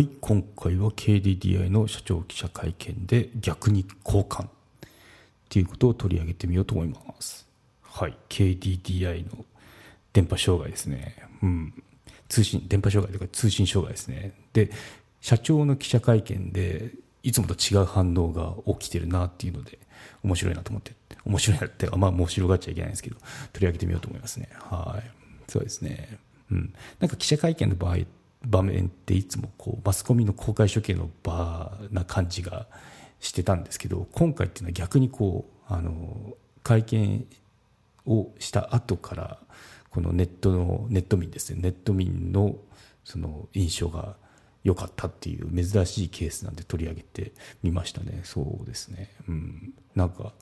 はい、今回は KDDI の社長記者会見で逆に交換っていうことを取り上げてみようと思います。はい、KDDI の電波障害ですね。うん、通信、電波障害というか通信障害ですね。で、社長の記者会見でいつもと違う反応が起きてるなっていうので面白いなと思って、面白いなって、まあ面白がっちゃいけないんですけど、取り上げてみようと思いますね。はい。そうですね。うん。なんか記者会見の場合、場面っていつもこうマスコミの公開処刑の場な感じがしてたんですけど今回っていうのは逆にこうあの会見をした後からこのネットのネット民ですねネット民のその印象が良かったっていう珍しいケースなんで取り上げてみましたねそうですねうんなんか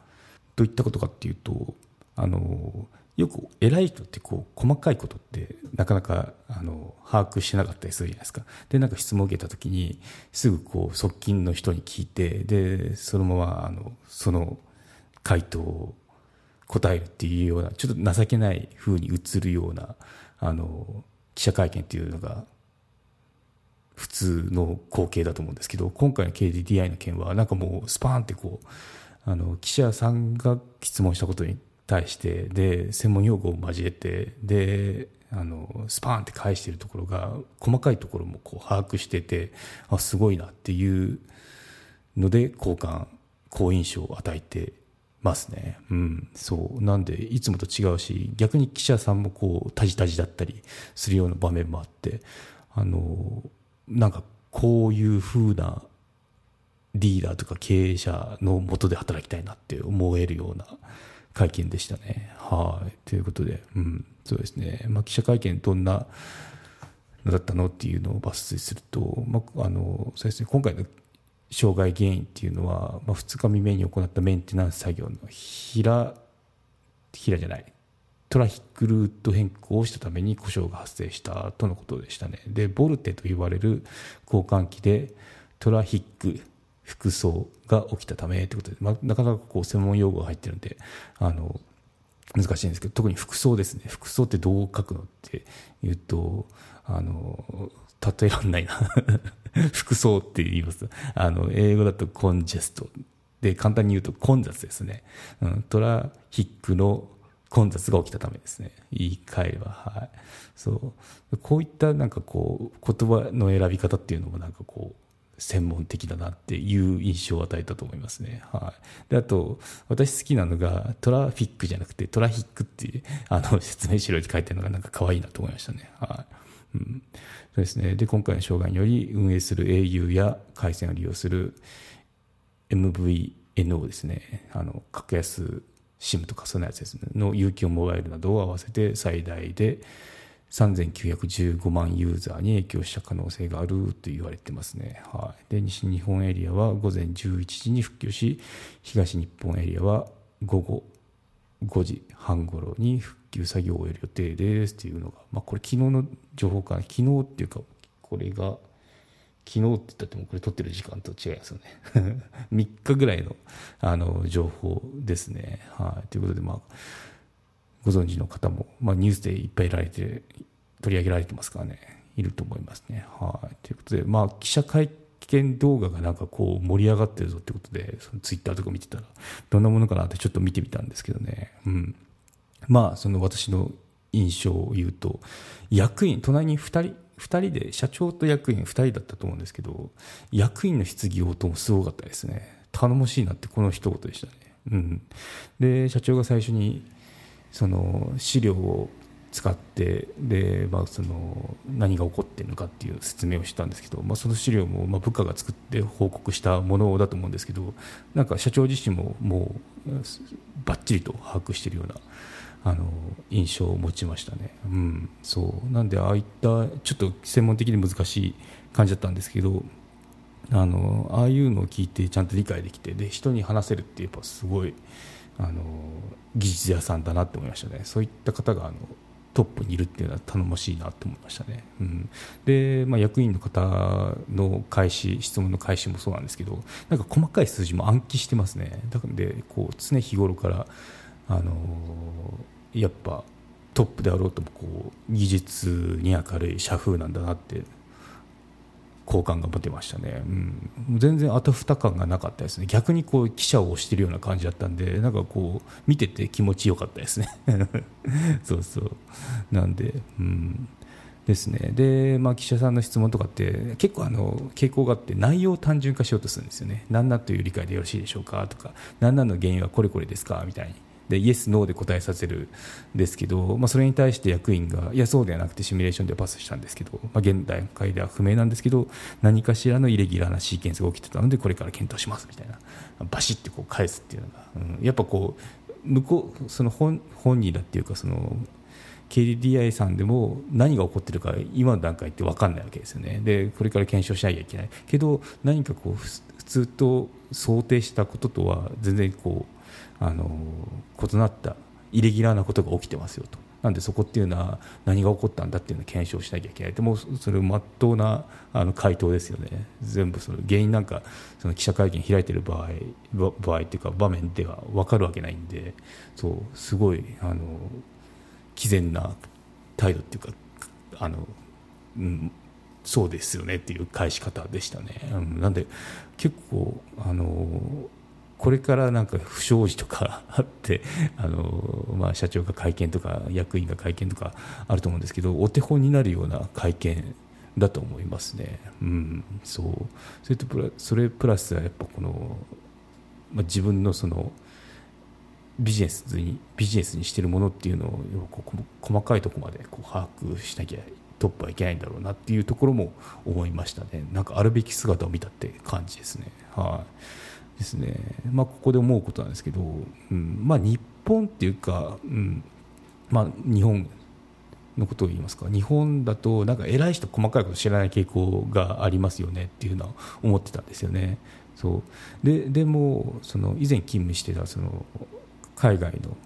どういったことかっていうとあのよく偉い人ってこう細かいことってなかなかあの把握してなかったりするじゃないですか。でなんか質問を受けた時にすぐこう側近の人に聞いてでそのままあのその回答を答えるっていうようなちょっと情けない風に映るようなあの記者会見っていうのが普通の光景だと思うんですけど今回の KDDI の件はなんかもうスパーンってこうあの記者さんが質問したことに対してで専門用語を交えてであのスパーンって返してるところが細かいところもこう把握しててあすごいなっていうので好感好印象を与えてますね。うん、そうなんでいつもと違うし逆に記者さんもこうタジタジだったりするような場面もあってあのなんかこういう風なリーダーとか経営者のもとで働きたいなって思えるような会見でしたね。はい。ということで、うん、そうですね。まあ、記者会見どんなのだったのっていうのを抜粋すると、まあ、あの、そうですね、今回の障害原因っていうのは、まあ、2日未明に行ったメンテナンス作業の平、平じゃない、トラフィックルート変更をしたために故障が発生したとのことでしたね。で、ボルテと言われる交換機でトラフィック服装が起きたためということで、まあ、なかなかこう専門用語が入ってるんで、あの、難しいんですけど、特に服装ですね。服装ってどう書くのって言うと、あの、例えらんないな。服装って言います。あの、英語だとコンジェスト。で、簡単に言うと混雑ですね。うん、トラヒックの混雑が起きたためですね。言い換えれば。はい。そう。こういったなんかこう、言葉の選び方っていうのもなんかこう、専門的だなっていう印象を与えたと思いますね。はい。で、あと、私好きなのが、トラフィックじゃなくて、トラヒックって、あの、説明資料に書いてるのがなんか可愛いなと思いましたね。はい。うん。そうですね。で、今回の障害により、運営する au や回線を利用する MVNO ですね。あの、格安 SIM とかそんなやつですね。の有給モバイルなどを合わせて最大で、3915万ユーザーに影響した可能性があると言われてますね。はい、で西日本エリアは午前11時に復旧し、東日本エリアは午後5時半頃に復旧作業を終える予定ですっていうのが、まあ、これ昨日の情報かな、昨日っていうか、これが、昨日って言ったってもこれ撮ってる時間と違いますよね。3日ぐらいのあの情報ですね。はい、ということで、まあ、ご存知の方も、まあ、ニュースでいっぱいられて、取り上げられてますからね、いると思いますね。はい。ということで、まあ、記者会見動画がなんかこう盛り上がってるぞってことで、そのツイッターとか見てたら、どんなものかなってちょっと見てみたんですけどね。うん。まあ、その私の印象を言うと、役員、隣に2人、2人で、社長と役員2人だったと思うんですけど、役員の質疑応答もすごかったですね。頼もしいなってこの一言でしたね。うん。で、社長が最初に、その資料を使ってで、まあ、その何が起こっているのかっていう説明をしたんですけど、まあ、その資料もまあ部下が作って報告したものだと思うんですけどなんか社長自身ももうばっちりと把握しているようなあの印象を持ちましたね、うん、そう。なんでああいったちょっと専門的に難しい感じだったんですけどあのああいうのを聞いてちゃんと理解できてで人に話せるってやっぱすごいあの技術屋さんだなって思いましたね。そういった方があのトップにいるっていうのは頼もしいなと思いましたね、うん、で、まあ、役員の方の開始質問の開始もそうなんですけどなんか細かい数字も暗記してますね。だからでこう常日頃からあのやっぱトップであろうともこう技術に明るい社風なんだなって好感が持てましたね、うん、全然あたふた感がなかったですね。逆にこう記者を押してるような感じだったんでなんかこう見てて気持ちよかったですね。そうそう。なんで、うん、ですね。で、まあ、記者さんの質問とかって結構あの傾向があって内容を単純化しようとするんですよね。何だという理解でよろしいでしょうかとか何なの原因はこれこれですかみたいに。でイエス、ノーで答えさせるんですけど、まあ、それに対して役員がいや、そうではなくてシミュレーションでパスしたんですけど、まあ、現段階では不明なんですけど何かしらのイレギュラーなシーケンスが起きてたのでこれから検討しますみたいな。バシッてこう返すっていうのが、うん、やっぱこう向こうその本本人だっていうかその KDDI さんでも何が起こってるか今の段階って分かんないわけですよね。でこれから検証しなきゃいけない。けど何かこう普通と想定したこととは全然こうあの異なったイレギュラーなことが起きてますよと。なんでそこっていうのは何が起こったんだっていうのを検証しなきゃいけない。でもそれまっとうなあの回答ですよね。全部その原因なんかその記者会見開いてる場合場合っていうか場面では分かるわけないんでそうすごいあの毅然な態度っていうかあの、うん、そうですよねっていう返し方でしたね、うん、なんで結構あのこれからなんか不祥事とか あってあの、まあ、社長が会見とか役員が会見とかあると思うんですけどお手本になるような会見だと思いますね。うん、そうそれとプラそれプラスはやっぱこの、まあ、自分のそのビジネスにビジネスにしているものっていうのを細かいところまでこう把握しなきゃトップはいけないんだろうなっていうところも思いましたねなんかあるべき姿を見たって感じですね。はいですね、まあ、ここで思うことなんですけど、うん。まあ、日本っていうか、うん。まあ、日本のことを言いますか。日本だとなんか偉い人細かいこと知らない傾向がありますよねっていうのは思ってたんですよね。そう。ででもその以前勤務してたその海外の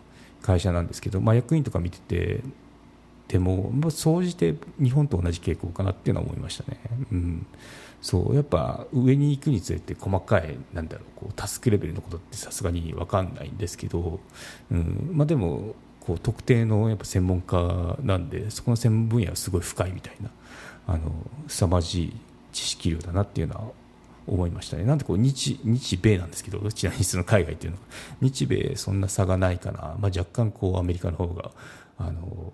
会社なんですけど、まあ、役員とか見ててでも、まあ、総じて日本と同じ傾向かなっていうのは思いましたね。うん。そうやっぱ上に行くにつれて細かいなんだろうこうタスクレベルのことってさすがに分かんないんですけど、うん。まあ、でもこう特定のやっぱ専門家なんでそこの専門分野はすごい深いみたいなあの凄まじい知識量だなっていうのは思いましたね。なんでこう日日米なんですけどちなみにその海外っていうのは。日米そんな差がないかな、まあ、若干こうアメリカの方があの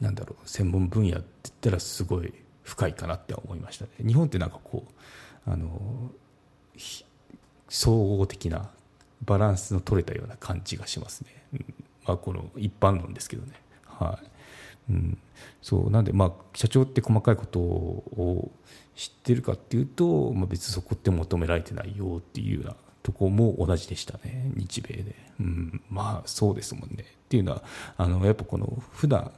なんだろう専門分野って言ったらすごい深いかなって思いましたね。日本ってなんかこうあの総合的なバランスの取れたような感じがしますね、うん、まあ、この一般論ですけどね。はい。うん、そう。なんで、まあ、社長って細かいことを知ってるかっていうと、まあ、別にそこって求められてないよっていうようなとこも同じでしたね。日米で、うん、まあそうですもんね。っていうのはあのやっぱこの普段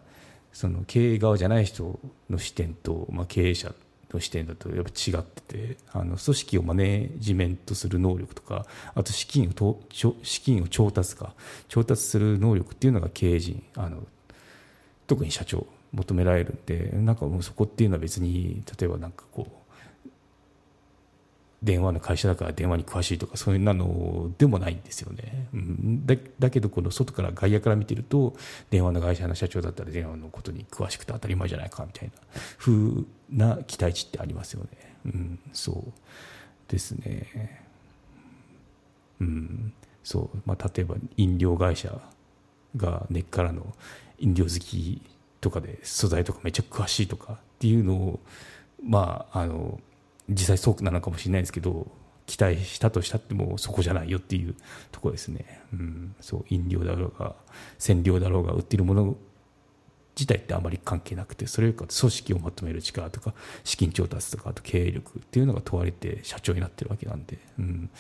その経営側じゃない人の視点と、まあ、経営者の視点だとやっぱ違っててあの組織をマネージメントする能力とかあと資金をと資金を調達か調達する能力っていうのが経営陣あの特に社長求められるんでなんかもうそこっていうのは別に例えばなんかこう電話の会社だから電話に詳しいとかそういうなのでもないんですよね、うん、だだけどこの外から外野から見てると電話の会社の社長だったら電話のことに詳しくて当たり前じゃないかみたいな風な期待値ってありますよね、うん、そうですね。うん。そう。まあ、例えば飲料会社が根っからの飲料好きとかで素材とかめっちゃ詳しいとかっていうのをまああの実際そうなのかもしれないですけど期待したとしたってもそこじゃないよっていうところですね、うん、そう飲料だろうが染料だろうが売っているもの自体ってあまり関係なくてそれよりか組織をまとめる力とか資金調達とかあと経営力っていうのが問われて社長になってるわけなんで、うん、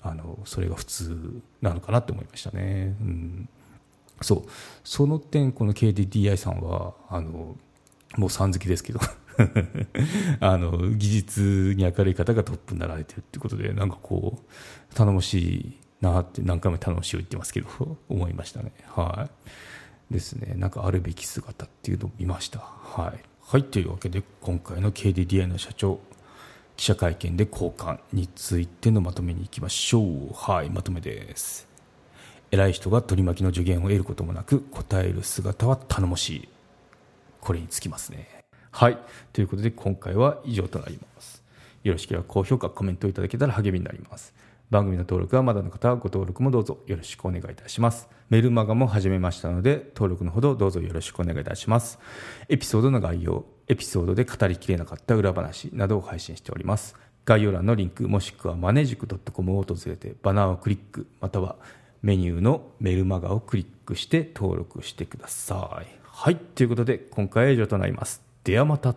あのそれが普通なのかなって思いましたね。うん、そう。その点この KDDI さんはあのもうさん付きですけど あの技術に明るい方がトップになられてるってことでなんかこう頼もしいなって何回も頼もしいを言ってますけど 思いましたね。はい。ですね。なんかあるべき姿っていうのを見ました。はい、はい、というわけで今回の KDDI の社長記者会見で交換についてのまとめにいきましょう。はいまとめです。偉い人が取り巻きの助言を得ることもなく答える姿は頼もしい。これにつきますね。はい。ということで今回は以上となります。よろしければ高評価コメントいただけたら励みになります。番組の登録はまだの方はご登録もどうぞよろしくお願いいたします。メルマガも始めましたので登録のほどどうぞよろしくお願いいたします。エピソードの概要エピソードで語りきれなかった裏話などを配信しております。概要欄のリンクもしくはマネジク .com を訪れてバナーをクリックまたはメニューのメルマガをクリックして登録してください。はい。ということで今回は以上となります。ではまた。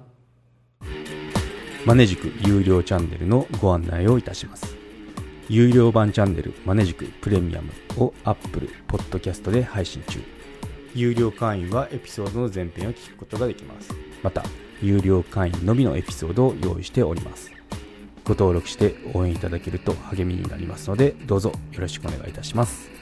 マネジ有料チャンネルのご案内をいたします。有料版チャンネルマネジクプレミアムを Apple Podcast で配信中。有料会員はエピソードの前編を聞くことができます。また有料会員のみのエピソードを用意しております。ご登録して応援いただけると励みになりますのでどうぞよろしくお願いいたします。